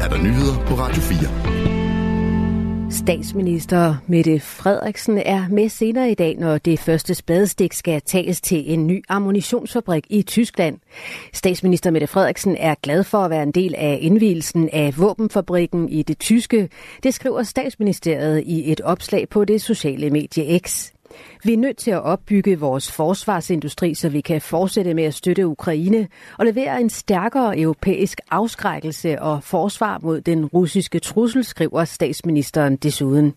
er der nyheder på Radio 4. Statsminister Mette Frederiksen er med senere i dag, når det første spadestik skal tages til en ny ammunitionsfabrik i Tyskland. Statsminister Mette Frederiksen er glad for at være en del af indvielsen af våbenfabrikken i det tyske. Det skriver statsministeriet i et opslag på det sociale medie X. Vi er nødt til at opbygge vores forsvarsindustri, så vi kan fortsætte med at støtte Ukraine og levere en stærkere europæisk afskrækkelse og forsvar mod den russiske trussel, skriver statsministeren desuden.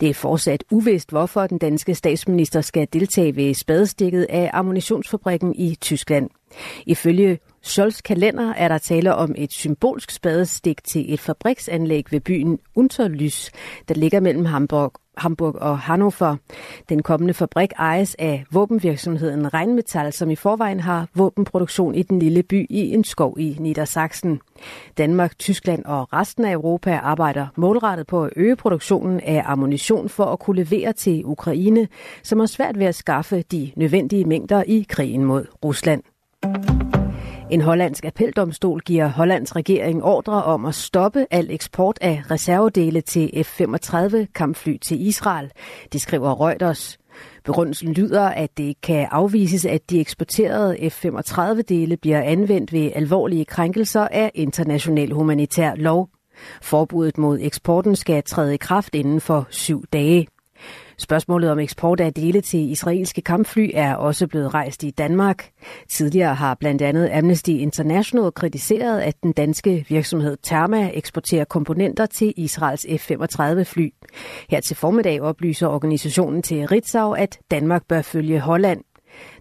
Det er fortsat uvist, hvorfor den danske statsminister skal deltage ved spadestikket af ammunitionsfabrikken i Tyskland. Ifølge Scholz kalender er der tale om et symbolsk spadestik til et fabriksanlæg ved byen Unterlys, der ligger mellem Hamburg Hamburg og Hannover. Den kommende fabrik ejes af våbenvirksomheden Rheinmetall, som i forvejen har våbenproduktion i den lille by i en skov i Niedersachsen. Danmark, Tyskland og resten af Europa arbejder målrettet på at øge produktionen af ammunition for at kunne levere til Ukraine, som har svært ved at skaffe de nødvendige mængder i krigen mod Rusland. En hollandsk appeldomstol giver Hollands regering ordre om at stoppe al eksport af reservedele til F-35 kampfly til Israel. Det skriver Reuters. Begrundelsen lyder, at det kan afvises, at de eksporterede F-35-dele bliver anvendt ved alvorlige krænkelser af international humanitær lov. Forbuddet mod eksporten skal træde i kraft inden for syv dage. Spørgsmålet om eksport af dele til israelske kampfly er også blevet rejst i Danmark. Tidligere har blandt andet Amnesty International kritiseret, at den danske virksomhed Therma eksporterer komponenter til Israels F-35 fly. Her til formiddag oplyser organisationen til Ritzau, at Danmark bør følge Holland.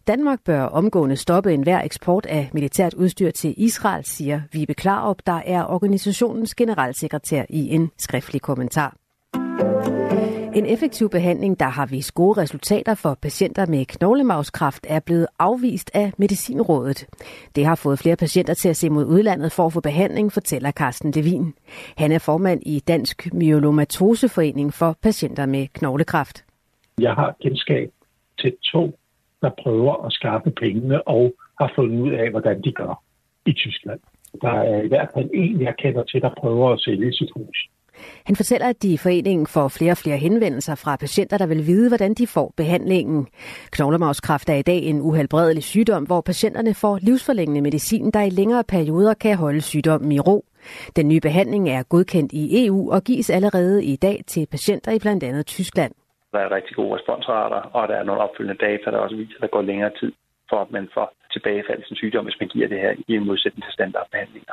Danmark bør omgående stoppe enhver eksport af militært udstyr til Israel, siger Vibe Klarup, der er organisationens generalsekretær i en skriftlig kommentar. En effektiv behandling, der har vist gode resultater for patienter med knoglemavskræft, er blevet afvist af Medicinrådet. Det har fået flere patienter til at se mod udlandet for at få behandling, fortæller Carsten Levin. Han er formand i Dansk Myelomatoseforening for patienter med knoglekræft. Jeg har kendskab til to, der prøver at skaffe pengene og har fundet ud af, hvordan de gør i Tyskland. Der er i hvert fald en, jeg kender til, der prøver at sælge sit hus. Han fortæller, at de i foreningen får flere og flere henvendelser fra patienter, der vil vide, hvordan de får behandlingen. Knoglemavskræft er i dag en uhelbredelig sygdom, hvor patienterne får livsforlængende medicin, der i længere perioder kan holde sygdommen i ro. Den nye behandling er godkendt i EU og gives allerede i dag til patienter i blandt andet Tyskland. Der er rigtig gode responsrater, og der er nogle opfølgende data, der også viser, at der går længere tid for, at man får tilbagefald til sygdom, hvis man giver det her i en modsætning til standardbehandling.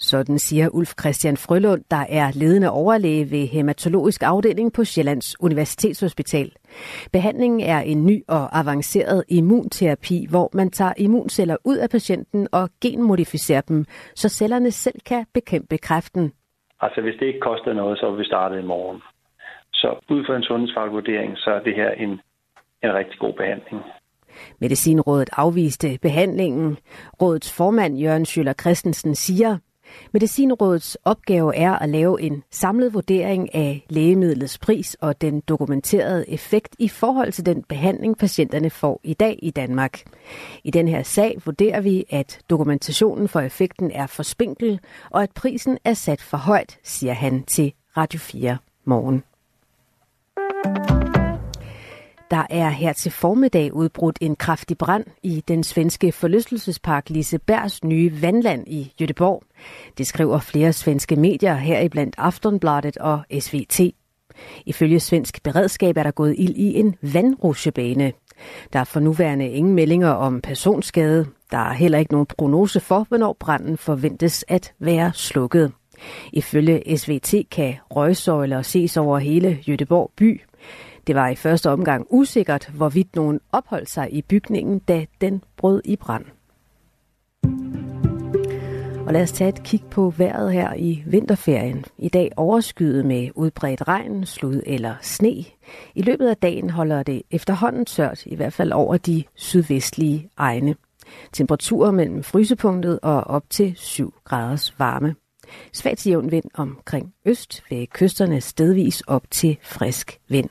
Sådan siger Ulf Christian Frølund, der er ledende overlæge ved hematologisk afdeling på Sjællands Universitetshospital. Behandlingen er en ny og avanceret immunterapi, hvor man tager immunceller ud af patienten og genmodificerer dem, så cellerne selv kan bekæmpe kræften. Altså hvis det ikke koster noget, så vil vi starte i morgen. Så ud fra en sundhedsfaglig vurdering, så er det her en, en rigtig god behandling. Medicinrådet afviste behandlingen. Rådets formand Jørgen Schøller Christensen siger, Medicinrådets opgave er at lave en samlet vurdering af lægemidlets pris og den dokumenterede effekt i forhold til den behandling, patienterne får i dag i Danmark. I den her sag vurderer vi, at dokumentationen for effekten er for spinkel, og at prisen er sat for højt, siger han til Radio 4 morgen. Der er her til formiddag udbrudt en kraftig brand i den svenske forlystelsespark Lisebergs nye vandland i Göteborg. Det skriver flere svenske medier, heriblandt Aftonbladet og SVT. Ifølge svensk beredskab er der gået ild i en vandrusjebane. Der er for nuværende ingen meldinger om personskade. Der er heller ikke nogen prognose for, hvornår branden forventes at være slukket. Ifølge SVT kan røgsøjler ses over hele Göteborg by. Det var i første omgang usikkert, hvorvidt nogen opholdt sig i bygningen, da den brød i brand. Og lad os tage et kig på vejret her i vinterferien. I dag overskyet med udbredt regn, slud eller sne. I løbet af dagen holder det efterhånden tørt, i hvert fald over de sydvestlige egne. Temperaturer mellem frysepunktet og op til 7 graders varme. Svagt jævn vind omkring øst ved kysterne stedvis op til frisk vind.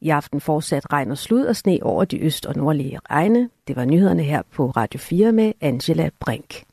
I aften fortsat regn og slud og sne over de øst- og nordlige egne. Det var nyhederne her på Radio 4 med Angela Brink.